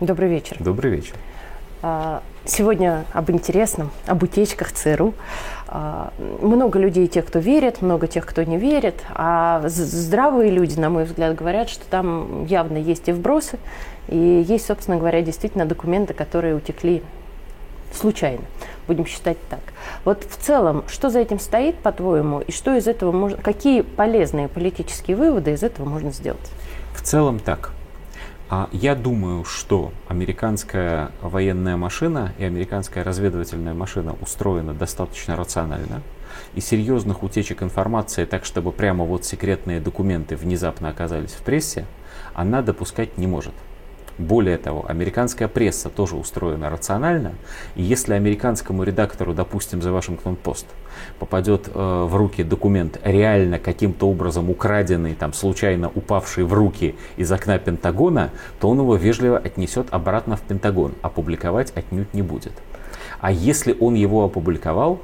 Добрый вечер. Добрый вечер. А, сегодня об интересном, об утечках ЦРУ. А, много людей, тех, кто верит, много тех, кто не верит. А здравые люди, на мой взгляд, говорят, что там явно есть и вбросы, и есть, собственно говоря, действительно документы, которые утекли случайно. Будем считать так. Вот в целом, что за этим стоит, по-твоему, и что из этого можно, какие полезные политические выводы из этого можно сделать? В целом так. А я думаю, что американская военная машина и американская разведывательная машина устроена достаточно рационально. И серьезных утечек информации, так чтобы прямо вот секретные документы внезапно оказались в прессе, она допускать не может. Более того, американская пресса тоже устроена рационально, и если американскому редактору, допустим, за Вашингтон-Пост попадет э, в руки документ, реально каким-то образом украденный, там, случайно упавший в руки из окна Пентагона, то он его вежливо отнесет обратно в Пентагон, а публиковать отнюдь не будет. А если он его опубликовал,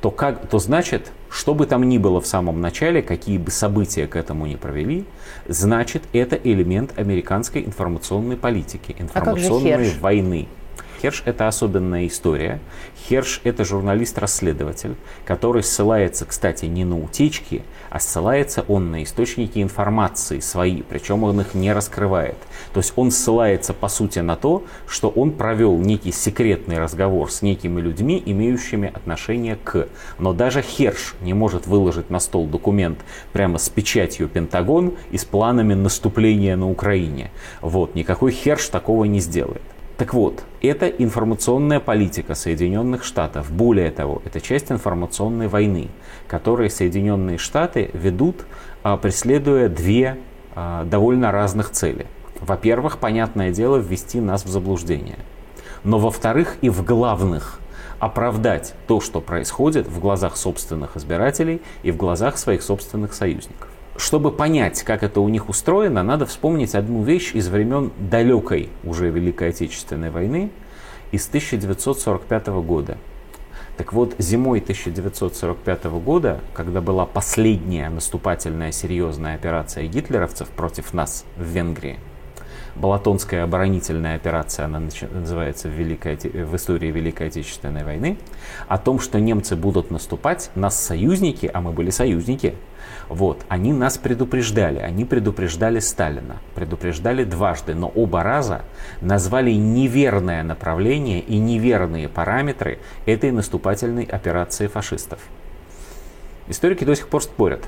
то, как, то значит, что бы там ни было в самом начале, какие бы события к этому не провели, значит, это элемент американской информационной политики, а информационной а войны. Херш – это особенная история. Херш – это журналист-расследователь, который ссылается, кстати, не на утечки, а ссылается он на источники информации свои, причем он их не раскрывает. То есть он ссылается, по сути, на то, что он провел некий секретный разговор с некими людьми, имеющими отношение к. Но даже Херш не может выложить на стол документ прямо с печатью Пентагон и с планами наступления на Украине. Вот, никакой Херш такого не сделает. Так вот, это информационная политика Соединенных Штатов. Более того, это часть информационной войны, которую Соединенные Штаты ведут, а, преследуя две а, довольно разных цели. Во-первых, понятное дело, ввести нас в заблуждение. Но во-вторых, и в главных оправдать то, что происходит в глазах собственных избирателей и в глазах своих собственных союзников. Чтобы понять, как это у них устроено, надо вспомнить одну вещь из времен далекой уже Великой Отечественной войны из 1945 года. Так вот, зимой 1945 года, когда была последняя наступательная серьезная операция гитлеровцев против нас в Венгрии, Балатонская оборонительная операция, она называется в, Великой, в истории Великой Отечественной войны, о том, что немцы будут наступать, нас союзники, а мы были союзники, вот, они нас предупреждали, они предупреждали Сталина, предупреждали дважды, но оба раза назвали неверное направление и неверные параметры этой наступательной операции фашистов. Историки до сих пор спорят,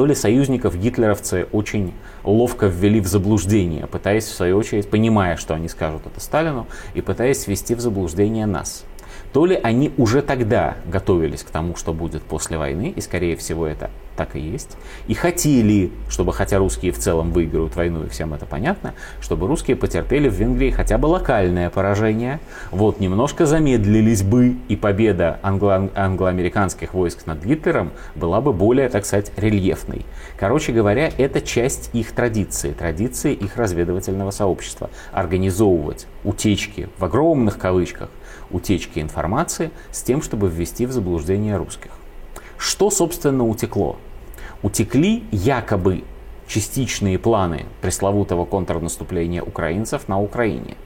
то ли союзников гитлеровцы очень ловко ввели в заблуждение, пытаясь, в свою очередь, понимая, что они скажут это Сталину, и пытаясь ввести в заблуждение нас то ли они уже тогда готовились к тому, что будет после войны, и скорее всего это так и есть, и хотели, чтобы хотя русские в целом выиграют войну, и всем это понятно, чтобы русские потерпели в Венгрии хотя бы локальное поражение, вот немножко замедлились бы, и победа англо- англо-американских войск над Гитлером была бы более, так сказать, рельефной. Короче говоря, это часть их традиции, традиции их разведывательного сообщества. Организовывать утечки в огромных кавычках утечки информации с тем, чтобы ввести в заблуждение русских. Что, собственно, утекло? Утекли якобы частичные планы пресловутого контрнаступления украинцев на Украине.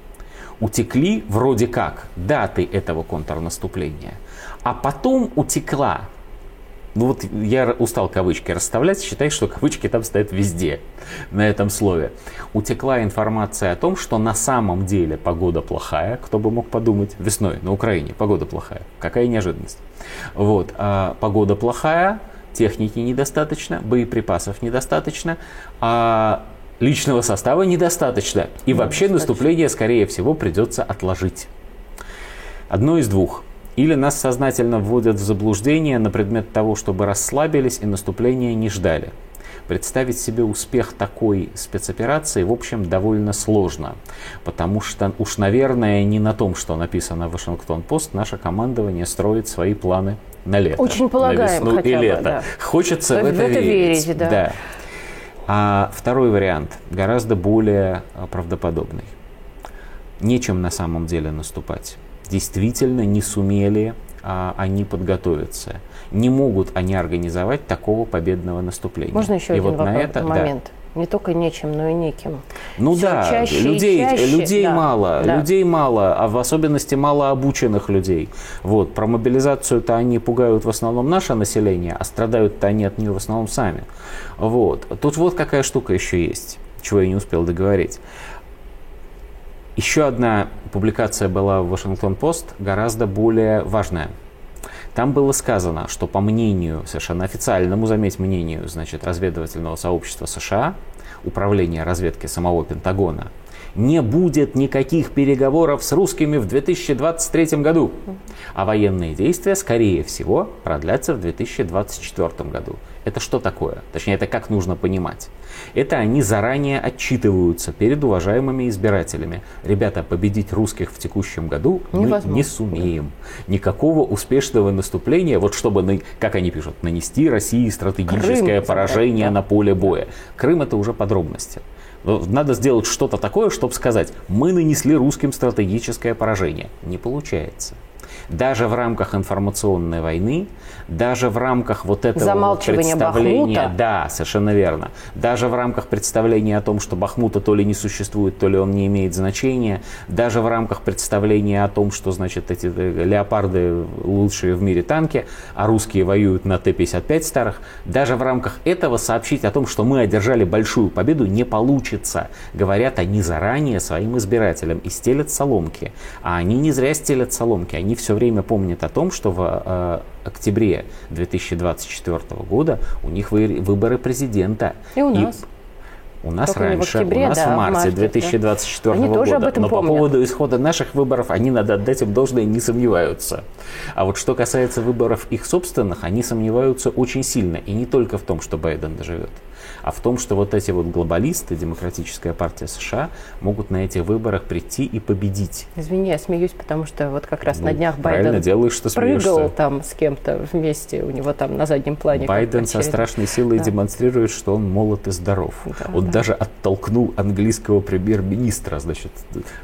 Утекли вроде как даты этого контрнаступления. А потом утекла ну вот я устал кавычки расставлять, считай, что кавычки там стоят везде, на этом слове. Утекла информация о том, что на самом деле погода плохая, кто бы мог подумать, весной на Украине погода плохая. Какая неожиданность. Вот, а погода плохая, техники недостаточно, боеприпасов недостаточно, а личного состава недостаточно. И вообще наступление, скорее всего, придется отложить. Одно из двух – или нас сознательно вводят в заблуждение на предмет того, чтобы расслабились и наступления не ждали. Представить себе успех такой спецоперации, в общем, довольно сложно, потому что уж, наверное, не на том, что написано в Вашингтон-Пост, наше командование строит свои планы на лето. Очень полагаем, на весну хотя и бы, лето. Да. Хочется в, в это, это верить. верить да. да. А второй вариант гораздо более правдоподобный. Нечем на самом деле наступать действительно не сумели а, они подготовиться. Не могут они организовать такого победного наступления. Можно еще И один вот вопрос, на это, момент? Не только нечем, но и неким. Ну Все да, чаще людей, чаще, людей да, мало, да. людей мало, а в особенности мало обученных людей. Вот, про мобилизацию-то они пугают в основном наше население, а страдают-то они от нее в основном сами. Вот. Тут вот какая штука еще есть, чего я не успел договорить. Еще одна публикация была в Вашингтон-Пост, гораздо более важная – там было сказано, что по мнению, совершенно официальному, заметь, мнению, значит, разведывательного сообщества США, управления разведки самого Пентагона, не будет никаких переговоров с русскими в 2023 году, а военные действия, скорее всего, продлятся в 2024 году. Это что такое? Точнее, это как нужно понимать? Это они заранее отчитываются перед уважаемыми избирателями. Ребята, победить русских в текущем году Невозможно. мы не сумеем. Никакого успешного наступления, вот чтобы, как они пишут, нанести России стратегическое Крым, поражение да. на поле боя. Крым это уже подробности. Надо сделать что-то такое, чтобы сказать, мы нанесли русским стратегическое поражение. Не получается даже в рамках информационной войны, даже в рамках вот этого представления, Бахмута. да, совершенно верно, даже в рамках представления о том, что Бахмута то ли не существует, то ли он не имеет значения, даже в рамках представления о том, что, значит, эти э, леопарды лучшие в мире танки, а русские воюют на Т-55 старых, даже в рамках этого сообщить о том, что мы одержали большую победу, не получится. Говорят они заранее своим избирателям и стелят соломки. А они не зря стелят соломки, они все время помнят о том, что в э, октябре 2024 года у них вы, выборы президента. И у нас. И у нас Только раньше, октябре, у нас да, в марте, марте 2024 да. года. Но помнят. по поводу исхода наших выборов, они, надо отдать им должное, не сомневаются. А вот что касается выборов их собственных, они сомневаются очень сильно. И не только в том, что Байден доживет а в том, что вот эти вот глобалисты, Демократическая партия США, могут на этих выборах прийти и победить. Извини, я смеюсь, потому что вот как раз ну, на днях Байден делаешь, что прыгал там с кем-то вместе, у него там на заднем плане. Байден со страшной силой да. демонстрирует, что он молод и здоров. Да, он да. даже оттолкнул английского премьер-министра, значит,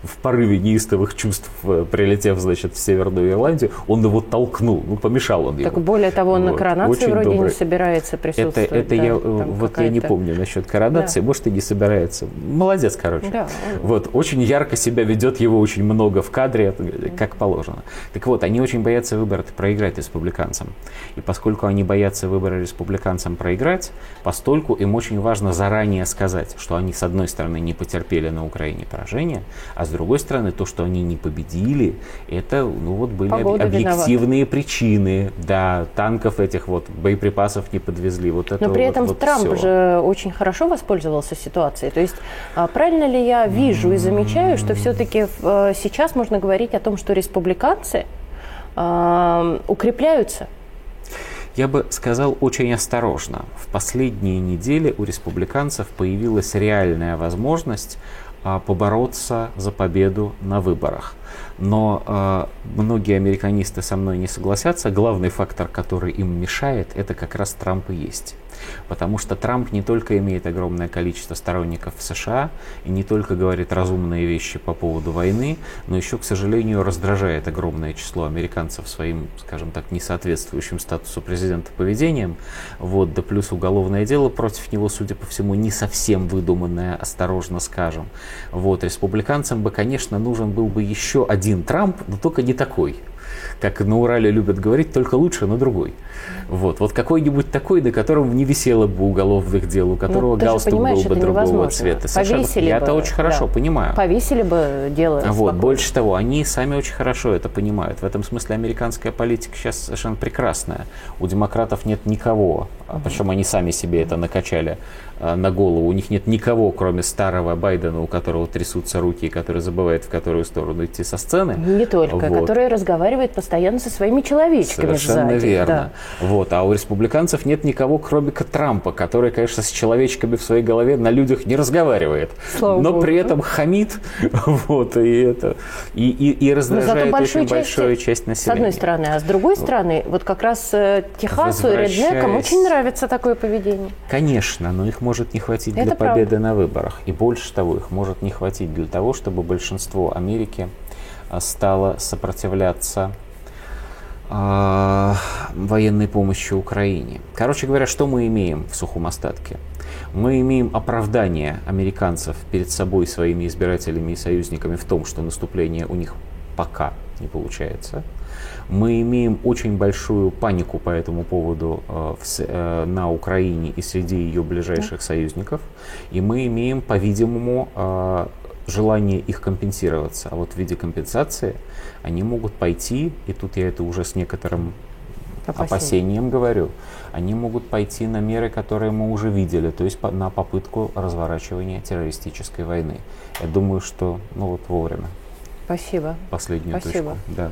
в порыве неистовых чувств, э, прилетев, значит, в Северную Ирландию, он его толкнул, ну, помешал он ему. Так более того, он вот. на коронации Очень вроде добрый. не собирается присутствовать. Это, это да, я, вот я не помню насчет коронации, да. может и не собирается. Молодец, короче. Да. Вот, очень ярко себя ведет, его очень много в кадре, как положено. Так вот, они очень боятся выбора проиграть республиканцам. И поскольку они боятся выбора республиканцам проиграть, постольку им очень важно заранее сказать, что они, с одной стороны, не потерпели на Украине поражение, а с другой стороны, то, что они не победили, это, ну вот, были Погода объективные виновата. причины. Да, танков этих вот, боеприпасов не подвезли. Вот это Но при вот, этом вот Трамп все. же очень хорошо воспользовался ситуацией. То есть а, правильно ли я вижу и замечаю, что все-таки э, сейчас можно говорить о том, что республиканцы а, укрепляются? Я бы сказал очень осторожно. В последние недели у республиканцев появилась реальная возможность а, побороться за победу на выборах. Но э, многие американисты со мной не согласятся. Главный фактор, который им мешает, это как раз Трамп и есть. Потому что Трамп не только имеет огромное количество сторонников в США и не только говорит разумные вещи по поводу войны, но еще, к сожалению, раздражает огромное число американцев своим, скажем так, несоответствующим статусу президента поведением. Вот, да плюс уголовное дело против него, судя по всему, не совсем выдуманное, осторожно скажем. Вот, республиканцам бы, конечно, нужен был бы еще один Трамп, но только не такой как на Урале любят говорить, только лучше, но другой. Вот, вот какой-нибудь такой, на котором не висело бы уголовных дел, у которого ну, галстук был бы другого невозможно. цвета. Совершенно. Я это очень хорошо да. понимаю. Повесили бы дело. Вот, больше того, они сами очень хорошо это понимают. В этом смысле американская политика сейчас совершенно прекрасная. У демократов нет никого, угу. причем они сами себе это накачали на голову. У них нет никого, кроме старого Байдена, у которого трясутся руки, и который забывает, в которую сторону идти со сцены. Не только, вот. который разговаривает постоянно со своими человечками Совершенно сзади. верно. Да. Вот. А у республиканцев нет никого, кроме Трампа, который, конечно, с человечками в своей голове на людях не разговаривает. Слава но Богу. при этом хамит вот, и, это, и, и, и раздражает очень часть, большую часть населения. С одной стороны. А с другой стороны, вот как раз э, Техасу и Реднекам очень нравится такое поведение. Конечно, но их может не хватить Это для правда. победы на выборах. И больше того, их может не хватить для того, чтобы большинство Америки а, стало сопротивляться э, военной помощи Украине. Короче говоря, что мы имеем в сухом остатке? Мы имеем оправдание американцев перед собой, своими избирателями и союзниками в том, что наступление у них пока не получается. Мы имеем очень большую панику по этому поводу э, в, э, на Украине и среди ее ближайших да. союзников. И мы имеем, по-видимому, э, желание их компенсироваться. А вот в виде компенсации они могут пойти, и тут я это уже с некоторым Опасение. опасением говорю, они могут пойти на меры, которые мы уже видели, то есть на попытку разворачивания террористической войны. Я думаю, что ну вот вовремя. Спасибо. Последнюю Спасибо. точку. Да.